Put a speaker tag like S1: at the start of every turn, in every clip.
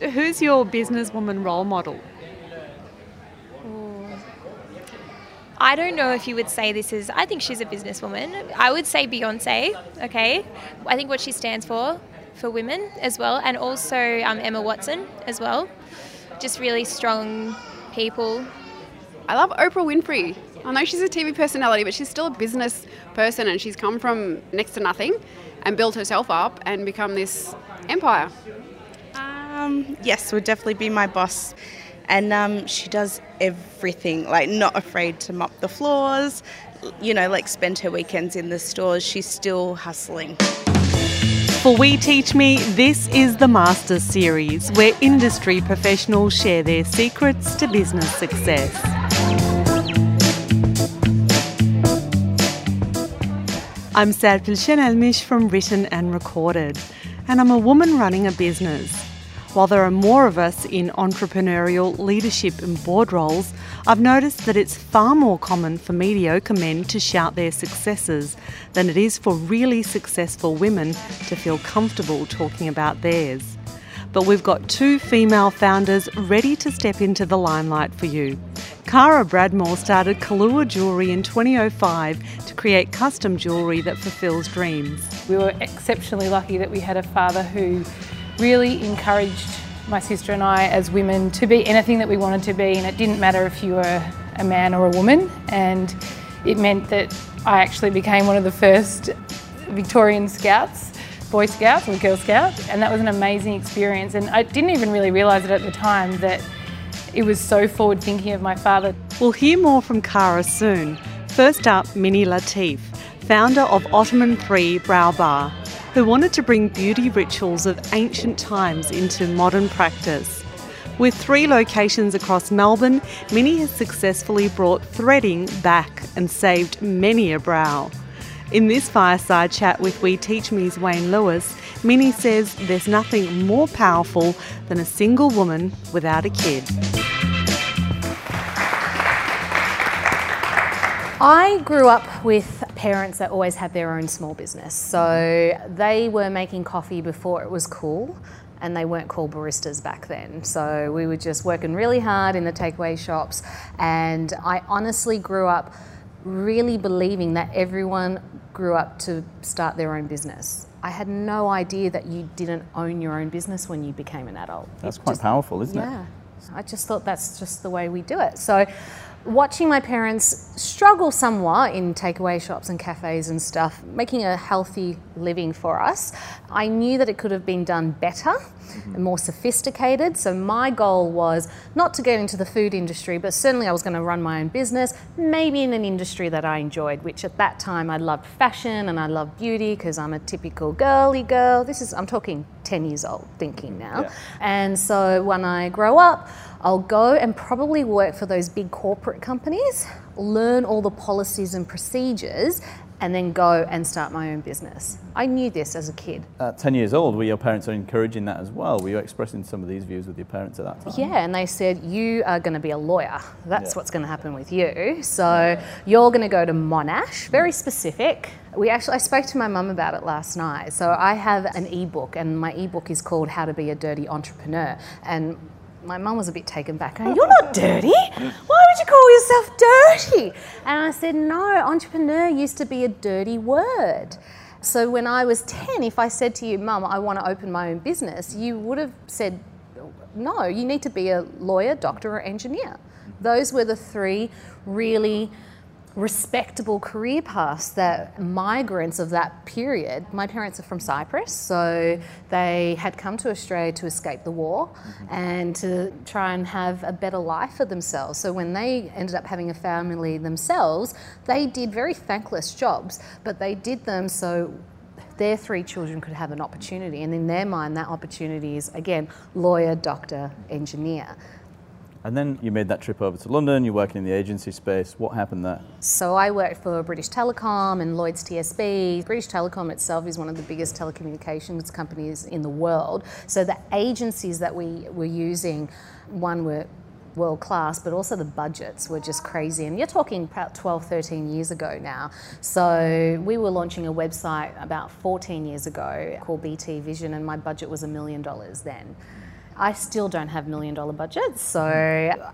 S1: who's your businesswoman role model?
S2: I don't know if you would say this is, I think she's a businesswoman. I would say Beyonce, okay? I think what she stands for, for women as well, and also um, Emma Watson as well. Just really strong people.
S3: I love Oprah Winfrey. I know she's a TV personality, but she's still a business person and she's come from next to nothing and built herself up and become this empire.
S4: Um, yes, would definitely be my boss and um, she does everything like not afraid to mop the floors you know like spend her weekends in the stores she's still hustling
S1: for We Teach Me, this is the Masters series where industry professionals share their secrets to business success. I'm Serpil Senelmis from Written and Recorded, and I'm a woman running a business. While there are more of us in entrepreneurial leadership and board roles, I've noticed that it's far more common for mediocre men to shout their successes than it is for really successful women to feel comfortable talking about theirs. But we've got two female founders ready to step into the limelight for you. Kara Breadmore started Ka'llure Jewellery in 2005 to create custom jewellery that fulfills dreams.
S5: We were exceptionally lucky that we had a father who really encouraged my sister and I as women to be anything that we wanted to be and it didn't matter if you were a man or a woman and it meant that I actually became one of the first Victorian Scouts, Boy Scouts or Girl Scouts and that was an amazing experience and I didn't even really realise it at the time that it was so forward thinking of my father.
S1: We'll hear more from Kara soon. First up, Mini Latif, founder of Ottoman 3 Brow Bar who wanted to bring beauty rituals of ancient times into modern practice. With three locations across Melbourne, Mini has successfully brought threading back and saved many a brow. In this fireside chat with We Teach Me's Wayne Lewis, Mini says there's nothing more powerful than a single woman without a kid.
S6: I grew up with parents that always had their own small business. So they were making coffee before it was cool and they weren't called baristas back then. So we were just working really hard in the takeaway shops and I honestly grew up really believing that everyone grew up to start their own business. I had no idea that you didn't own your own business when you became an adult.
S7: That's it quite just, powerful, isn't
S6: yeah, it? Yeah. I just thought that's just the way we do it. So watching my parents struggle somewhat in takeaway shops and cafes and stuff, making a healthy living for us, I knew that it could have been done better mm-hmm. and more sophisticated. So my goal was not to get into the food industry, but certainly I was going to run my own business, maybe in an industry that I enjoyed, which at that time I loved fashion and I loved beauty because I'm a typical girly girl. This is I'm talking 10 years old thinking now. Yeah. And so when I grow up, I'll go and probably work for those big corporate companies, learn all the policies and procedures, and then go and start my own business. I knew this as a kid.
S7: At 10 years old, were your parents encouraging that as well? Were you expressing some of these views with your parents at that time?
S6: Yeah, and they said, You are going to be a lawyer. That's yeah. what's going to happen with you. So you're going to go to Monash, very specific. We actually, I spoke to my mum about it last night. So I have an ebook, and my ebook is called How to Be a Dirty Entrepreneur. And my mum was a bit taken back. Going, You're not dirty. Why would you call yourself dirty? And I said, No, entrepreneur used to be a dirty word. So when I was 10, if I said to you, Mum, I want to open my own business, you would have said, No, you need to be a lawyer, doctor, or engineer. Those were the three really respectable career paths that migrants of that period, my parents are from Cyprus, so they had come to Australia to escape the war mm-hmm. and to try and have a better life for themselves. So when they ended up having a family themselves, they did very thankless jobs, but they did them so their three children could have an opportunity. And in their mind, that opportunity is again lawyer, doctor, engineer.
S7: And then you made that trip over to London, you're working in the agency space. What happened there?
S6: So I worked for British Telecom and Lloyds TSB. British Telecom itself is one of the biggest telecommunications companies in the world. So the agencies that we were using, one were world class, but also the budgets were just crazy. And you're talking about 12, 13 years ago now. So we were launching a website about 14 years ago called BT Vision, and my budget was a million dollars then. I still don't have million dollar budgets, so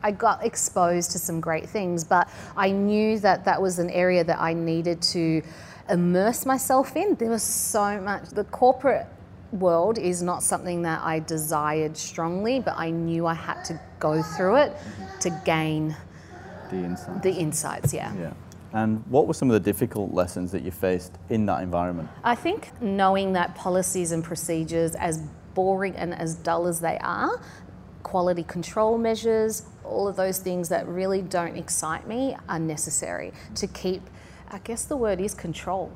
S6: I got exposed to some great things, but I knew that that was an area that I needed to immerse myself in. There was so much. The corporate world is not something that I desired strongly, but I knew I had to go through it to gain
S7: The insight.
S6: the insights, yeah.
S7: Yeah. And what were some of the difficult lessons that you faced in that environment?
S6: I think knowing that policies and procedures, as boring and as dull as they are, quality control measures, all of those things that really don't excite me are necessary to keep, I guess the word is control.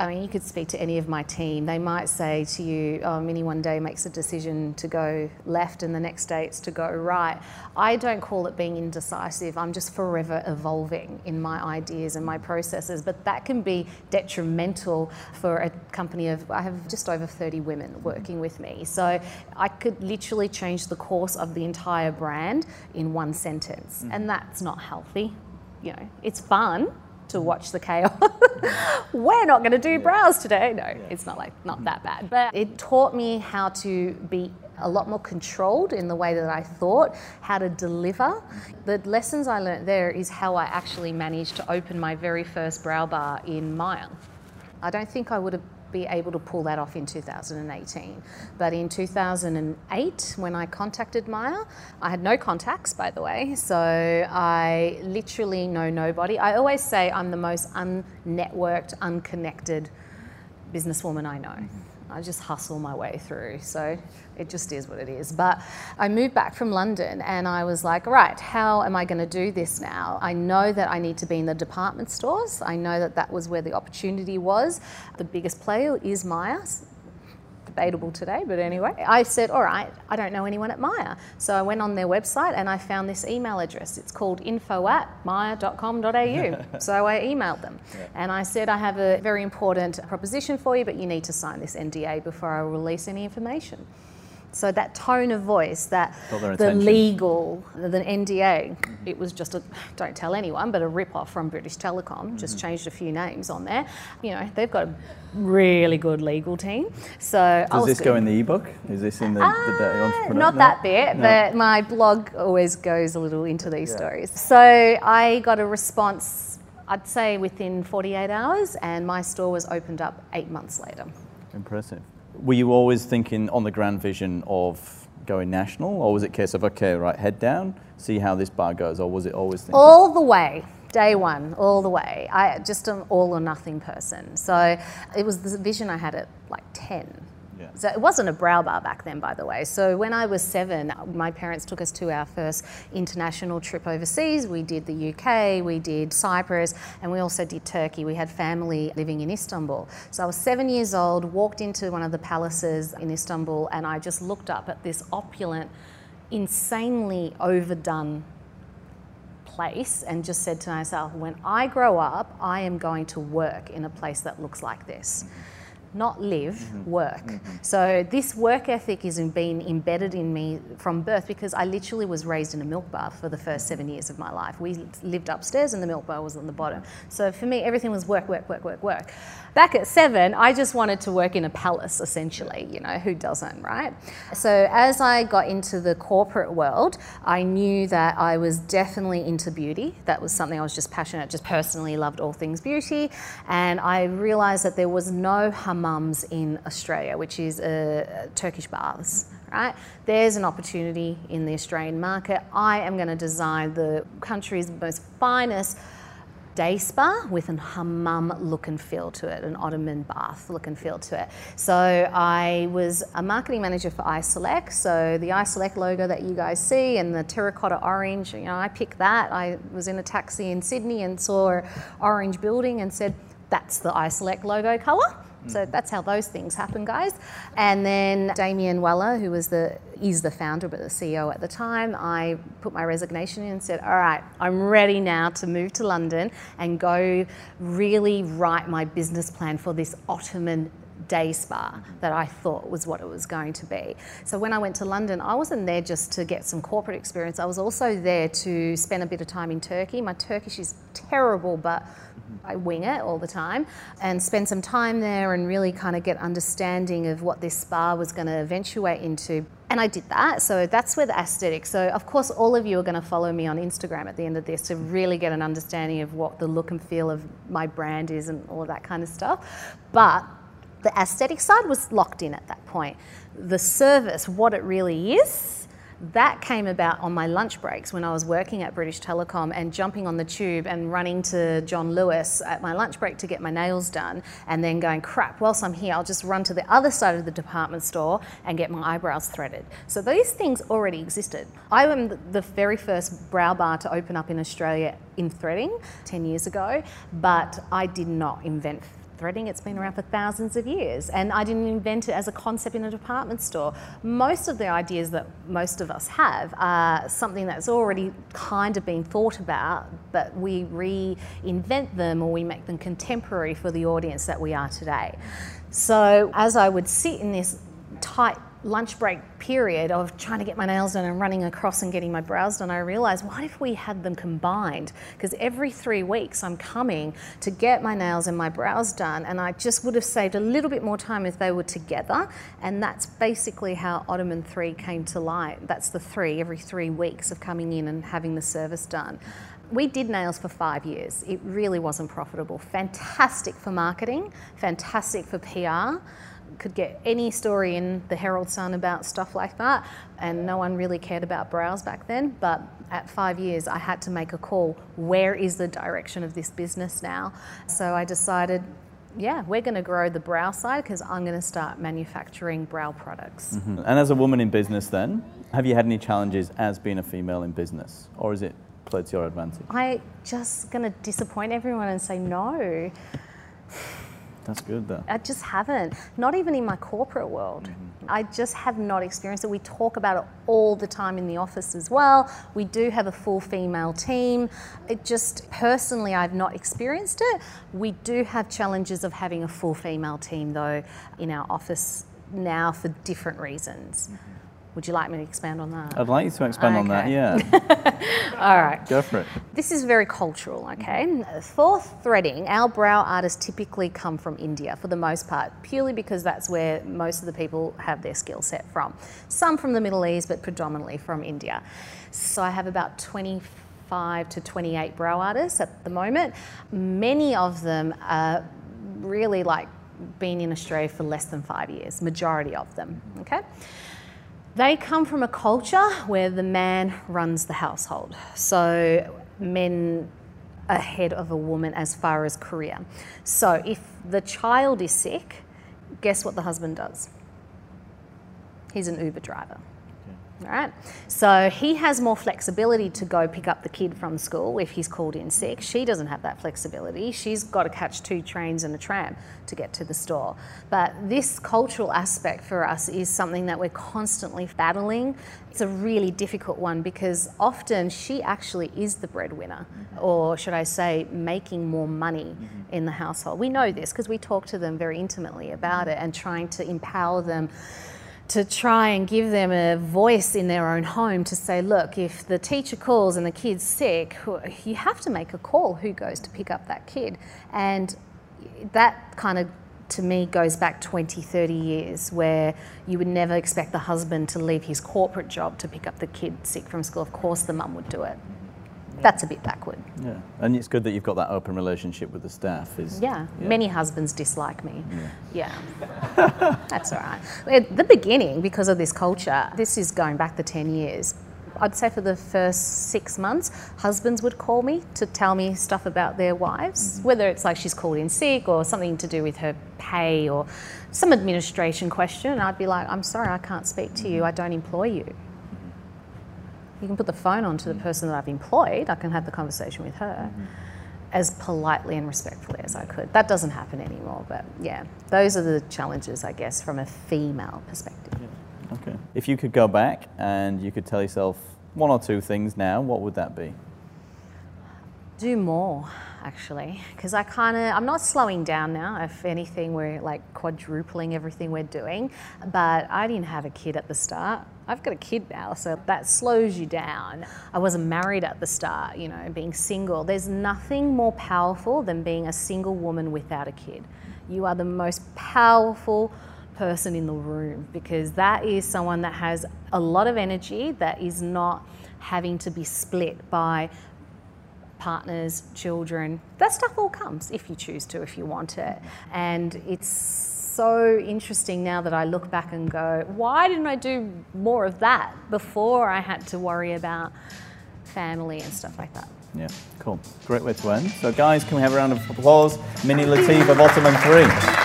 S6: I mean, you could speak to any of my team. They might say to you, oh, Mini one day makes a decision to go left and the next day it's to go right. I don't call it being indecisive. I'm just forever evolving in my ideas and my processes. But that can be detrimental for a company of, I have just over 30 women working with me. So I could literally change the course of the entire brand in one sentence. Mm. And that's not healthy. You know, it's fun to watch the chaos. We're not going to do brows today. No, it's not like not mm-hmm. that bad. But it taught me how to be a lot more controlled in the way that I thought, how to deliver. Mm-hmm. The lessons I learned there is how I actually managed to open my very first brow bar in Myer. I don't think I would have be able to pull that off in 2018. But in 2008, when I contacted Myer, I had no contacts, by the way, so I literally know nobody. I always say I'm the most unnetworked, unconnected businesswoman I know. I just hustle my way through. So it just is what it is. But I moved back from London and I was like, right, how am I going to do this now? I know that I need to be in the department stores. I know that that was where the opportunity was. The biggest player is Myers debatable today, but anyway, I said, all right, I don't know anyone at Myer. So I went on their website and I found this email address. It's called info at myer.com.au. so I emailed them
S7: Yeah.
S6: and I said, I have a very important proposition for you, but you need to sign this NDA before I release any information. So that tone of voice, that the
S7: attention.
S6: legal, the NDA, it was just a don't tell anyone, but a rip off from British Telecom. Just
S7: Mm-hmm.
S6: changed a few names on there. You know, they've got a really good legal team. So
S7: Does this
S6: good.
S7: go in the ebook? Is this in the, the Dirty
S6: Uh,
S7: Entrepreneur?
S6: Not
S7: No?
S6: that bit,
S7: No.
S6: but my blog always goes a little into these
S7: Yeah.
S6: stories. So I got a response, I'd say within 48 hours, and my store was opened up eight months later.
S7: Impressive. Were you always thinking on the grand vision of going national, or was it case of okay, right, head down, see how this bar goes, or was it always thinking?
S6: All the way, day one, all the way. I just an all or nothing person. So it was the vision I had at like 10.
S7: Yeah.
S6: So it wasn't a brow bar back then, by the way. So when I was seven, my parents took us to our first international trip overseas. We did the UK, we did Cyprus, and we also did Turkey. We had family living in Istanbul. So I was seven years old, walked into one of the palaces in Istanbul, and I just looked up at this opulent, insanely overdone place and just said to myself, when I grow up, I am going to work in a place that looks like this. Mm-hmm. Not live, mm-hmm. Mm-hmm. work. Mm-hmm. So this work ethic has been embedded in me from birth because I literally was raised in a milk bar for the first seven years of my life. We lived upstairs and the milk bar was on the bottom. So for me, everything was work, work, work, work, work. Back at seven, I just wanted to work in a palace, essentially. You know, who doesn't, right? So as I got into the corporate world, I knew that I was definitely into beauty. That was something I was just passionate, just personally loved all things beauty. And I realized that there was no hammams in Australia, which is uh, Turkish baths. Right? There's an opportunity in the Australian market. I am going to design the country's most finest day spa with an hammam look and feel to it, an Ottoman bath look and feel to it. So I was a marketing manager for iSelect. So the iSelect logo that you guys see and the terracotta orange, you know, I picked that. I was in a taxi in Sydney and saw an orange building and said, that's the iSelect logo colour. So that's how those things happen, guys. And then Damien Waller, who was the is the founder but the CEO at the time, I put my resignation in and said, "All right, I'm ready now to move to London and go really write my business plan for this Ottoman day spa that I thought was what it was going to be. So when I went to London, I wasn't there just to get some corporate experience. I was also there to spend a bit of time in Turkey. My Turkish is terrible, but I wing it all the time and spend some time there and really kind of get understanding of what this spa was going to eventuate into. And I did that. So that's where the aesthetic. So, of course, all of you are going to follow me on Instagram at the end of this to really get an understanding of what the look and feel of my brand is and all of that kind of stuff. But the aesthetic side was locked in at that point. The service, what it really is, that came about on my lunch breaks when I was working at British Telecom and jumping on the tube and running to John Lewis at my lunch break to get my nails done, and then going, crap, whilst I'm here, I'll just run to the other side of the department store and get my eyebrows threaded. So these things already existed. I am the very first brow bar to open up in Australia in threading 10 years ago, but I did not invent threading. It's been around for thousands of years. And I didn't invent it as a concept in a department store. Most of the ideas that most of us have are something that's already kind of been thought about, but we reinvent them or we make them contemporary for the audience that we are today. So as I would sit in this tight lunch break period of trying to get my nails done and running across and getting my brows done, I realized what if we had them combined? Because every three weeks I'm coming to get my nails and my brows done, and I just would have saved a little bit more time if they were together. And that's basically how Ottoman 3 came to light. That's the three, every three weeks of coming in and having the service done we did nails for five years. It really wasn't profitable. Fantastic for marketing, fantastic for PR could get any story in the Herald Sun about stuff like that, and no one really cared about brows back then. But at five years, I had to make a call where is the direction of this business now? So I decided, yeah, we're going to grow the brow side because I'm going to start manufacturing brow products.
S7: Mm-hmm. And as a woman in business, then, have you had any challenges as being a female in business, or is it played to your advantage?
S6: I just going to disappoint everyone and say no.
S7: That's good though. I
S6: just haven't. Not even in my corporate world. Mm-hmm. I just have not experienced it. We talk about it all the time in the office as well. We do have a full female team. It just personally I've not experienced it. We do have challenges of having a full female team though in our office now for different reasons. Mm-hmm. Would you like me to expand on that?
S7: I'd like you to expand okay. on that,
S6: yeah. All right.
S7: Go for it.
S6: This is very cultural, okay? For threading, our brow artists typically come from India for the most part, purely because that's where most of the people have their skill set from. Some from the Middle East, but predominantly from India. So I have about 25 to 28 brow artists at the moment. Many of them are really like been in Australia for less than five years, majority of them, okay? They come from a culture where the man runs the household. So men ahead of a woman as far as career. So if the child is sick, guess what the husband does? He's an Uber driver. Right. So he has more flexibility to go pick up the kid from school if he's called in sick. She doesn't have that flexibility. She's got to catch two trains and a tram to get to the store. But this cultural aspect for us is something that we're constantly battling. It's a really difficult one because often she actually is the breadwinner, mm-hmm. or should I say, making more money mm-hmm. in the household. We know this because we talk to them very intimately about it and trying to empower them to try and give them a voice in their own home to say, look, if the teacher calls and the kid's sick, you have to make a call who goes to pick up that kid. And that kind of, to me, goes back 20, 30 years where you would never expect the husband to leave his corporate job to pick up the kid sick from school. Of course, the mum would do it that's a bit backward.
S7: Yeah, and it's good that you've got that open relationship with the staff. Is
S6: yeah, yeah. many husbands dislike me. Yeah, yeah. that's all right. At the beginning, because of this culture, this is going back the ten years. I'd say for the first six months, husbands would call me to tell me stuff about their wives, mm-hmm. whether it's like she's called in sick or something to do with her pay or some administration question. I'd be like, I'm sorry, I can't speak to you. Mm-hmm. I don't employ you. You can put the phone on to the person that I've employed. I can have the conversation with her mm-hmm. as politely and respectfully as I could. That doesn't happen anymore, but yeah, those are the challenges, I guess, from a female perspective.
S7: Yeah. Okay. If you could go back and you could tell yourself one or two things now, what would that be?
S6: Do more, actually, because I kind of I'm not slowing down now. If anything, we're like quadrupling everything we're doing. But I didn't have a kid at the start. I've got a kid now, so that slows you down. I wasn't married at the start, you know, being single. There's nothing more powerful than being a single woman without a kid. You are the most powerful person in the room because that is someone that has a lot of energy that is not having to be split by partners, children. That stuff all comes if you choose to, if you want it. And it's so interesting now that I look back and go, why didn't I do more of that before I had to worry about family and stuff like that?
S7: Yeah, cool. Great way to end. So, guys, can we have a round of applause? Mini Latifah, Ottoman 3.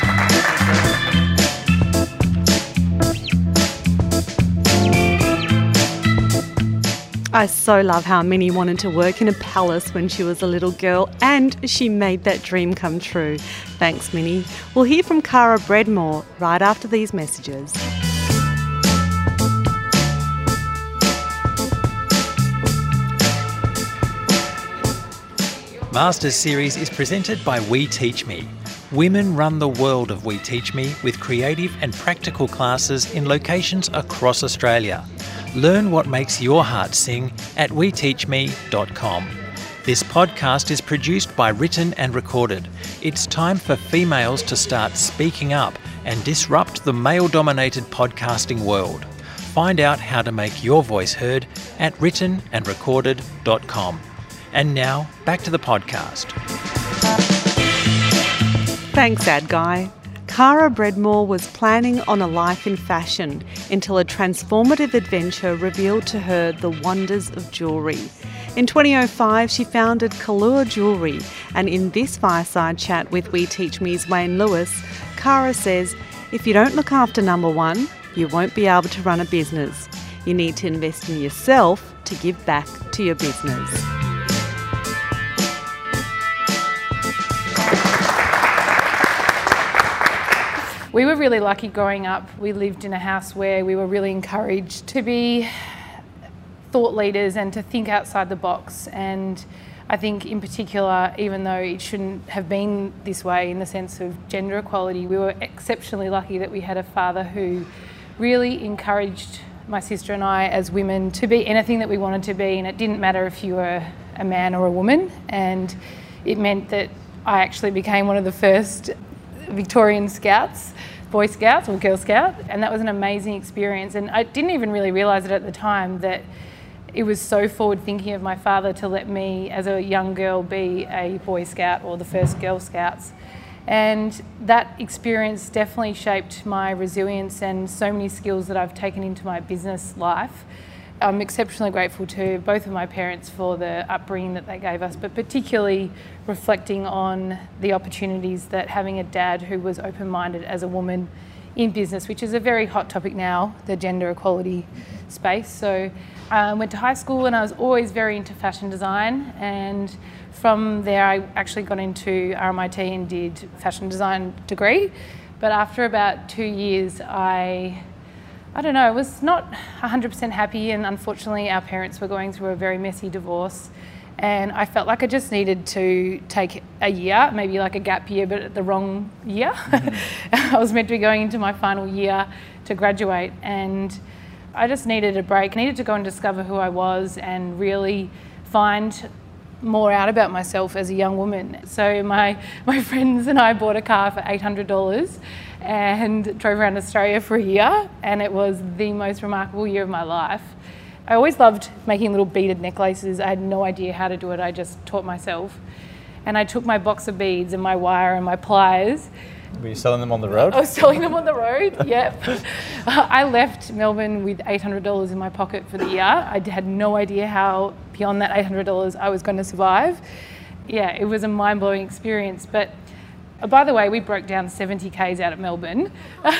S1: I so love how Mini wanted to work in a palace when she was a little girl and she made that dream come true. Thanks, Mini. We'll hear from Kara Breadmore right after these messages.
S8: Masters series is presented by We Teach Me. Women run the world of We Teach Me with creative and practical classes in locations across Australia. Learn what makes your heart sing at weteachme.com. This podcast is produced by Written and Recorded. It's time for females to start speaking up and disrupt the male dominated podcasting world. Find out how to make your voice heard at writtenandrecorded.com. And now, back to the podcast.
S1: Thanks, Ad Guy. Kara Breadmore was planning on a life in fashion until a transformative adventure revealed to her the wonders of jewellery. In 2005, she founded Ka'llure Jewellery, and in this fireside chat with We Teach Me's Wayne Lewis, Kara says, if you don't look after number one, you won't be able to run a business. You need to invest in yourself to give back to your business.
S5: We were really lucky growing up. We lived in a house where we were really encouraged to be thought leaders and to think outside the box. And I think, in particular, even though it shouldn't have been this way in the sense of gender equality, we were exceptionally lucky that we had a father who really encouraged my sister and I as women to be anything that we wanted to be. And it didn't matter if you were a man or a woman. And it meant that I actually became one of the first Victorian Scouts, Boy Scouts or Girl Scout, and that was an amazing experience. And I didn't even really realise it at the time that it was so forward thinking of my father to let me, as a young girl, be a Boy Scout or the first Girl Scouts. And that experience definitely shaped my resilience and so many skills that I've taken into my business life. I'm exceptionally grateful to both of my parents for the upbringing that they gave us, but particularly reflecting on the opportunities that having a dad who was open minded as a woman in business, which is a very hot topic now, the gender equality space. So I went to high school and I was always very into fashion design. And from there, I actually got into RMIT and did fashion design degree. But after about two years, I I don't know, I was not 100% happy, and unfortunately, our parents were going through a very messy divorce. And I felt like I just needed to take a year, maybe like a gap year, but the wrong year. Mm-hmm. I was meant to be going into my final year to graduate, and I just needed a break. I needed to go and discover who I was and really find more out about myself as a young woman. So my, my friends and I bought a car for $800 and drove around Australia for a year, and it was the most remarkable year of my life. I always loved making little beaded necklaces. I had no idea how to do it, I just taught myself. And I took my box of beads and my wire and my pliers.
S7: Were you selling them on the road?
S5: I was selling them on the road, yep. I left Melbourne with $800 in my pocket for the year. I had no idea how, beyond that $800, I was going to survive. Yeah, it was a mind blowing experience. But Oh, by the way, we broke down 70 Ks out at Melbourne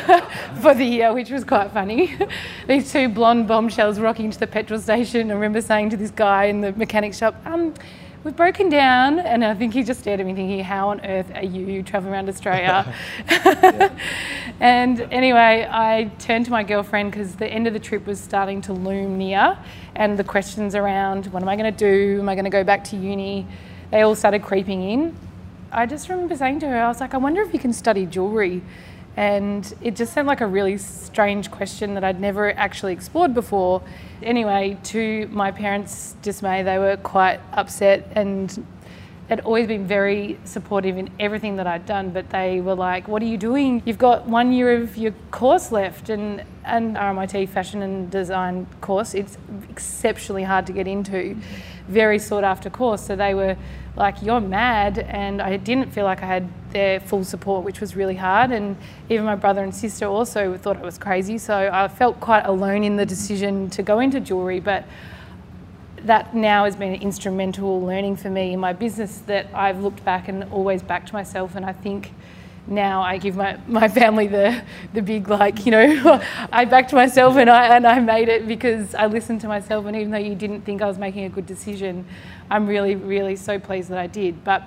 S5: for the year, which was quite funny. These two blonde bombshells rocking to the petrol station. I remember saying to this guy in the mechanic shop, um, we've broken down. And I think he just stared at me thinking, how on earth are you travelling around Australia? and anyway, I turned to my girlfriend because the end of the trip was starting to loom near. And the questions around, what am I going to do? Am I going to go back to uni? They all started creeping in. I just remember saying to her, I was like, I wonder if you can study jewellery. And it just seemed like a really strange question that I'd never actually explored before. Anyway, to my parents' dismay, they were quite upset and had always been very supportive in everything that I'd done, but they were like, What are you doing? You've got one year of your course left. And an RMIT fashion and design course, it's exceptionally hard to get into, very sought after course. So they were like, You're mad. And I didn't feel like I had their full support, which was really hard. And even my brother and sister also thought I was crazy. So I felt quite alone in the decision to go into jewellery. But that now has been an instrumental learning for me in my business that I've looked back and always backed myself. And I think now I give my, my family the, the big, like, you know, I backed myself and I, and I made it because I listened to myself. And even though you didn't think I was making a good decision, I'm really, really so pleased that I did. But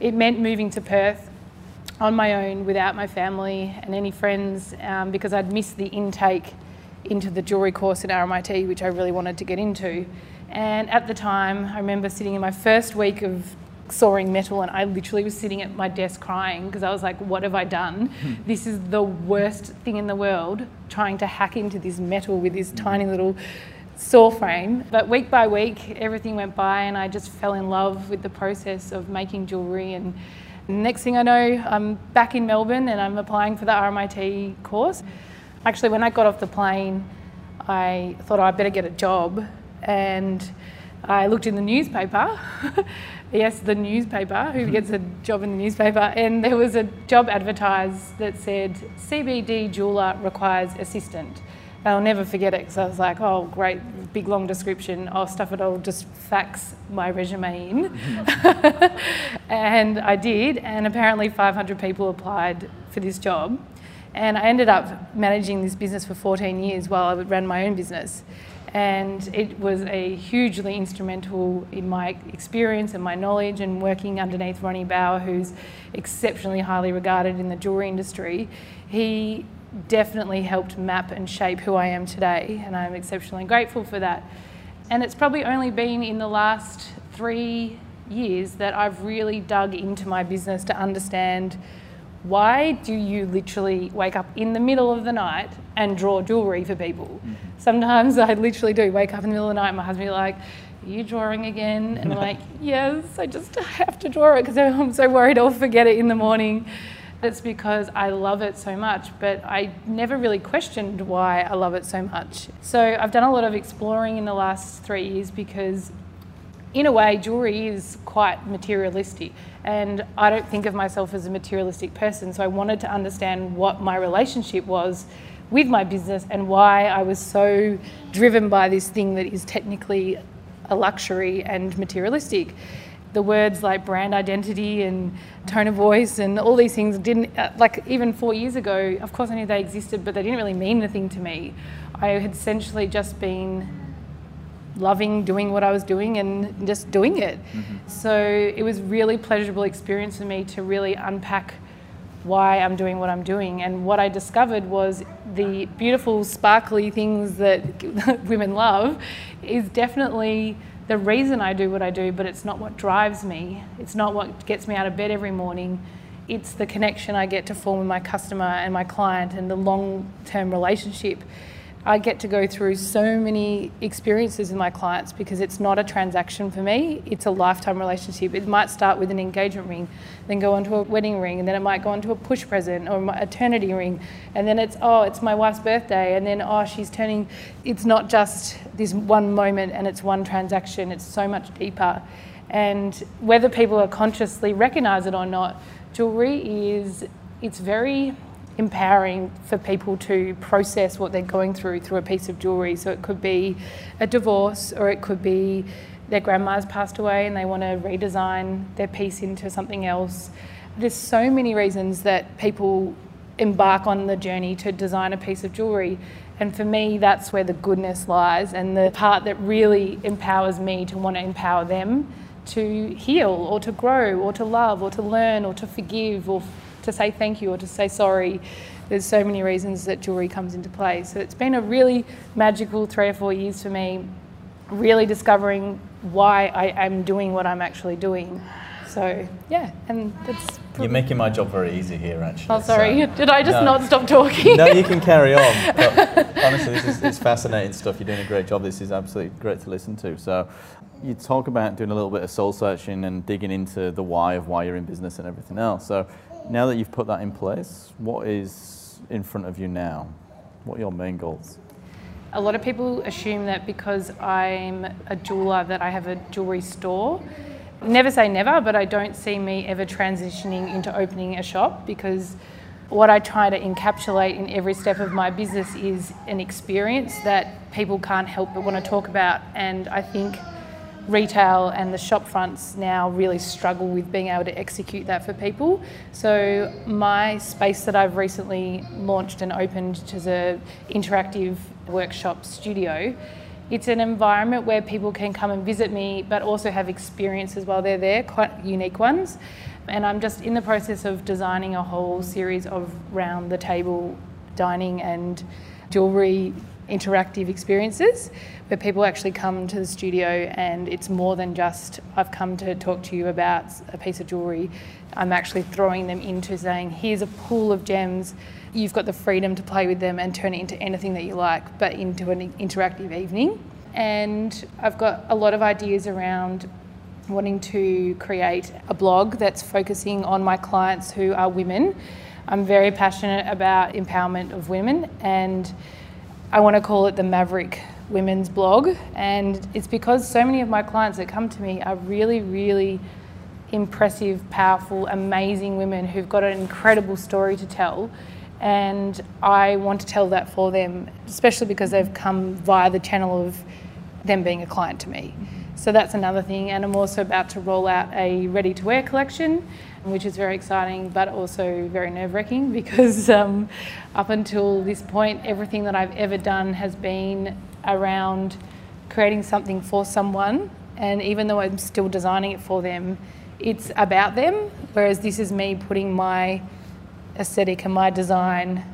S5: it meant moving to Perth on my own without my family and any friends um, because I'd missed the intake into the jewellery course at RMIT, which I really wanted to get into. And at the time, I remember sitting in my first week of sawing metal and I literally was sitting at my desk crying because I was like, what have I done? this is the worst thing in the world, trying to hack into this metal with this mm-hmm. tiny little saw frame. But week by week, everything went by and I just fell in love with the process of making jewellery. And next thing I know, I'm back in Melbourne and I'm applying for the RMIT course. Actually, when I got off the plane, I thought oh, I'd better get a job and I looked in the newspaper. yes, the newspaper, who mm-hmm. gets a job in the newspaper, and there was a job advertised that said CBD jeweler requires assistant. I'll never forget it because I was like, oh, great, big long description. I'll stuff it, I'll just fax my resume in. and I did, and apparently 500 people applied for this job. And I ended up managing this business for 14 years while I ran my own business and it was a hugely instrumental in my experience and my knowledge and working underneath Ronnie Bauer, who's exceptionally highly regarded in the jewellery industry. He definitely helped map and shape who I am today, and I'm exceptionally grateful for that. And it's probably only been in the last three years that I've really dug into my business to understand why do you literally wake up in the middle of the night and draw jewellery for people? Mm-hmm. Sometimes I literally do wake up in the middle of the night, and my husband will be like, Are you drawing again? And I'm like, Yes, I just have to draw it because I'm so worried I'll forget it in the morning. It's because I love it so much, but I never really questioned why I love it so much. So I've done a lot of exploring in the last three years because in a way, jewellery is quite materialistic, and I don't think of myself as a materialistic person. So I wanted to understand what my relationship was with my business and why I was so driven by this thing that is technically a luxury and materialistic. The words like brand identity and tone of voice and all these things didn't, uh, like even four years ago, of course I knew they existed, but they didn't really mean anything to me. I had essentially just been loving doing what I was doing and just doing it. Mm-hmm. So it was really pleasurable experience for me to really unpack why I'm doing what I'm doing. And what I discovered was the beautiful, sparkly things that women love is definitely the reason I do what I do, but it's not what drives me. It's not what gets me out of bed every morning. It's the connection I get to form with my customer and my client and the long term relationship. I get to go through so many experiences with my clients because it's not a transaction for me, it's a lifetime relationship. It might start with an engagement ring, then go on to a wedding ring, and then it might go on to a push present or a eternity ring, and then it's, oh, it's my wife's birthday, and then, oh, she's turning. It's not just this one moment and it's one transaction, it's so much deeper. And whether people are consciously recognize it or not, jewelry is, it's very empowering for people to process what they're going through through a piece of jewellery. So it could be a divorce or it could be their grandma's passed away and they want to redesign their piece into something else. There's so many reasons that people embark on the journey to design a piece of jewellery. And for me, that's where the goodness lies and the part that really empowers me to want to empower them to heal or to grow or to love or to learn or to forgive or to say thank you or to say sorry. There's so many reasons that jewellery comes into play. So it's been a really magical three or four years for me, really discovering why I am doing what I'm actually doing. So yeah, and that's
S7: You're making my job very easy here, actually.
S5: Oh, sorry.
S7: so-
S5: Did I just
S7: No.
S5: not stop talking?
S7: no, you can carry on. But honestly, this is it's fascinating stuff. You're doing a great job. This is absolutely great to listen to. So, you talk about doing a little bit of soul searching and digging into the why of why you're in business and everything else. So, now that you've put that in place, what is in front of you now? What are your main goals?
S5: A lot of people assume that because I'm a jeweler that I have a jewellery store. Never say never, but I don't see me ever transitioning into opening a shop because what I try to encapsulate in every step of my business is an experience that people can't help but want to talk about. And I think retail and the shop fronts now really struggle with being able to execute that for people. So my space that I've recently launched and opened as a interactive workshop studio, it's an environment where people can come and visit me but also have experiences while they're there, quite unique ones. And I'm just in the process of designing a whole series of round the table dining and jewellery interactive experiences where people actually come to the studio and it's more than just I've come to talk to you about a piece of jewellery. I'm actually throwing them into saying, here's a pool of gems. You've got the freedom to play with them and turn it into anything that you like, but into an interactive evening. And I've got a lot of ideas around wanting to create a blog that's focusing on my clients who are women. I'm very passionate about empowerment of women and I want to call it the Maverick Women's Blog. And it's because so many of my clients that come to me are really, really impressive, powerful, amazing women who've got an incredible story to tell. And I want to tell that for them, especially because they've come via the channel of them being a client to me. So that's another thing. And I'm also about to roll out a ready to wear collection, which is very exciting, but also very nerve wracking because um, up until this point, everything that I've ever done has been around creating something for someone. And even though I'm still designing it for them, it's about them. Whereas this is me putting my aesthetic and my design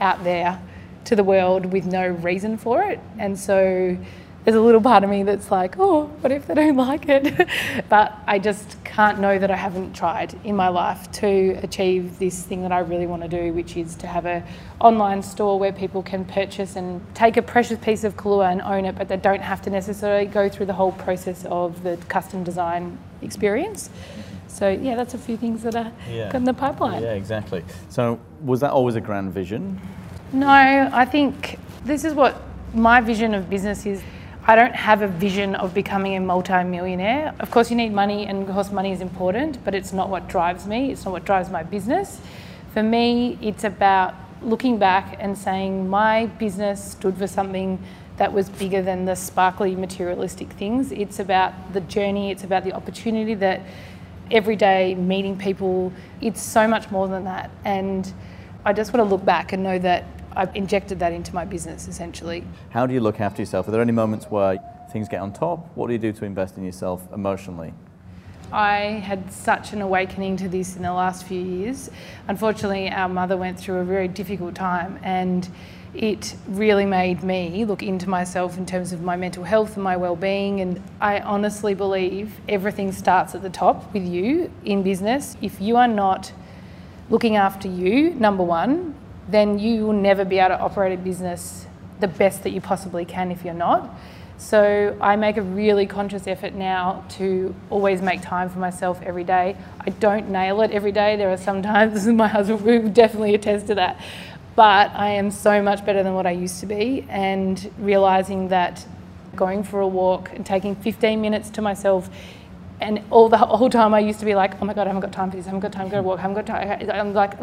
S5: out there to the world with no reason for it. And so there's a little part of me that's like, oh, what if they don't like it? but I just can't know that I haven't tried in my life to achieve this thing that I really want to do, which is to have a online store where people can purchase and take a precious piece of Ka'llure and own it, but they don't have to necessarily go through the whole process of the custom design experience. So yeah, that's a few things that are
S7: Yeah.
S5: in the pipeline.
S7: Yeah, exactly. So, was that always a grand vision?
S5: No, I think this is what my vision of business is. I don't have a vision of becoming a multi-millionaire. Of course, you need money, and of course, money is important, but it's not what drives me. It's not what drives my business. For me, it's about looking back and saying my business stood for something that was bigger than the sparkly materialistic things. It's about the journey. It's about the opportunity that every day meeting people. It's so much more than that, and I just want to look back and know that I've injected that into my business essentially.
S7: How do you look after yourself? Are there any moments where things get on top? What do you do to invest in yourself emotionally?
S5: I had such an awakening to this in the last few years. Unfortunately, our mother went through a very difficult time and it really made me look into myself in terms of my mental health and my well-being and I honestly believe everything starts at the top with you in business. If you are not looking after you, number 1, then you will never be able to operate a business the best that you possibly can if you're not. So I make a really conscious effort now to always make time for myself every day. I don't nail it every day. There are some times, my husband will definitely attest to that. But I am so much better than what I used to be, and realizing that going for a walk and taking 15 minutes to myself and all the whole time I used to be like, oh my God, I haven't got time for this, I haven't got time to go to walk, I haven't got time. I'm like,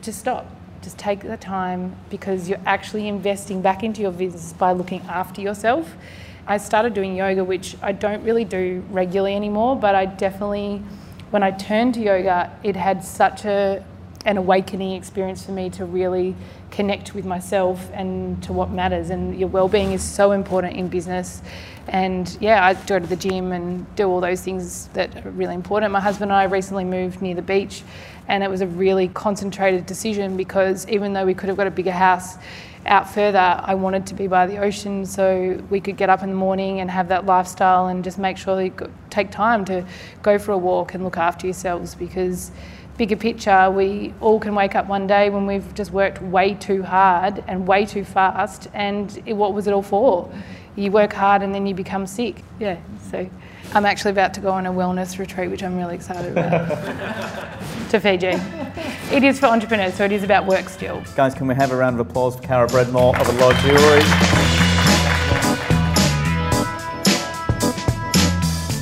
S5: just stop. Just take the time because you're actually investing back into your business by looking after yourself. I started doing yoga, which I don't really do regularly anymore, but I definitely, when I turned to yoga, it had such a an awakening experience for me to really connect with myself and to what matters. And your well-being is so important in business. And yeah, I go to the gym and do all those things that are really important. My husband and I recently moved near the beach, and it was a really concentrated decision because even though we could have got a bigger house out further, I wanted to be by the ocean so we could get up in the morning and have that lifestyle and just make sure you take time to go for a walk and look after yourselves because bigger picture, we all can wake up one day when we've just worked way too hard and way too fast, and what was it all for? You work hard and then you become sick. Yeah, so I'm actually about to go on a wellness retreat, which I'm really excited about, to Fiji. It is for entrepreneurs, so it is about work still.
S7: Guys, can we have a round of applause for Kara Breadmore of Allure Jewellery?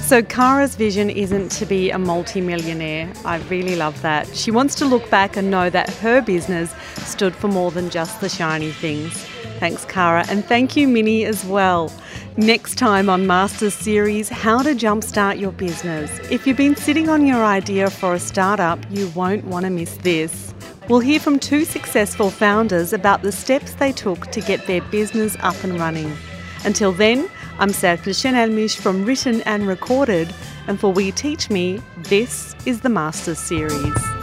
S1: So, Kara's vision isn't to be a multi-millionaire. I really love that. She wants to look back and know that her business stood for more than just the shiny things. Thanks, Kara, and thank you, Mini, as well. Next time on Masters Series, how to jumpstart your business. If you've been sitting on your idea for a startup, you won't want to miss this. We'll hear from two successful founders about the steps they took to get their business up and running. Until then, I'm Serpil Senelmis from Written and Recorded, and for We Teach Me, this is the Masters Series.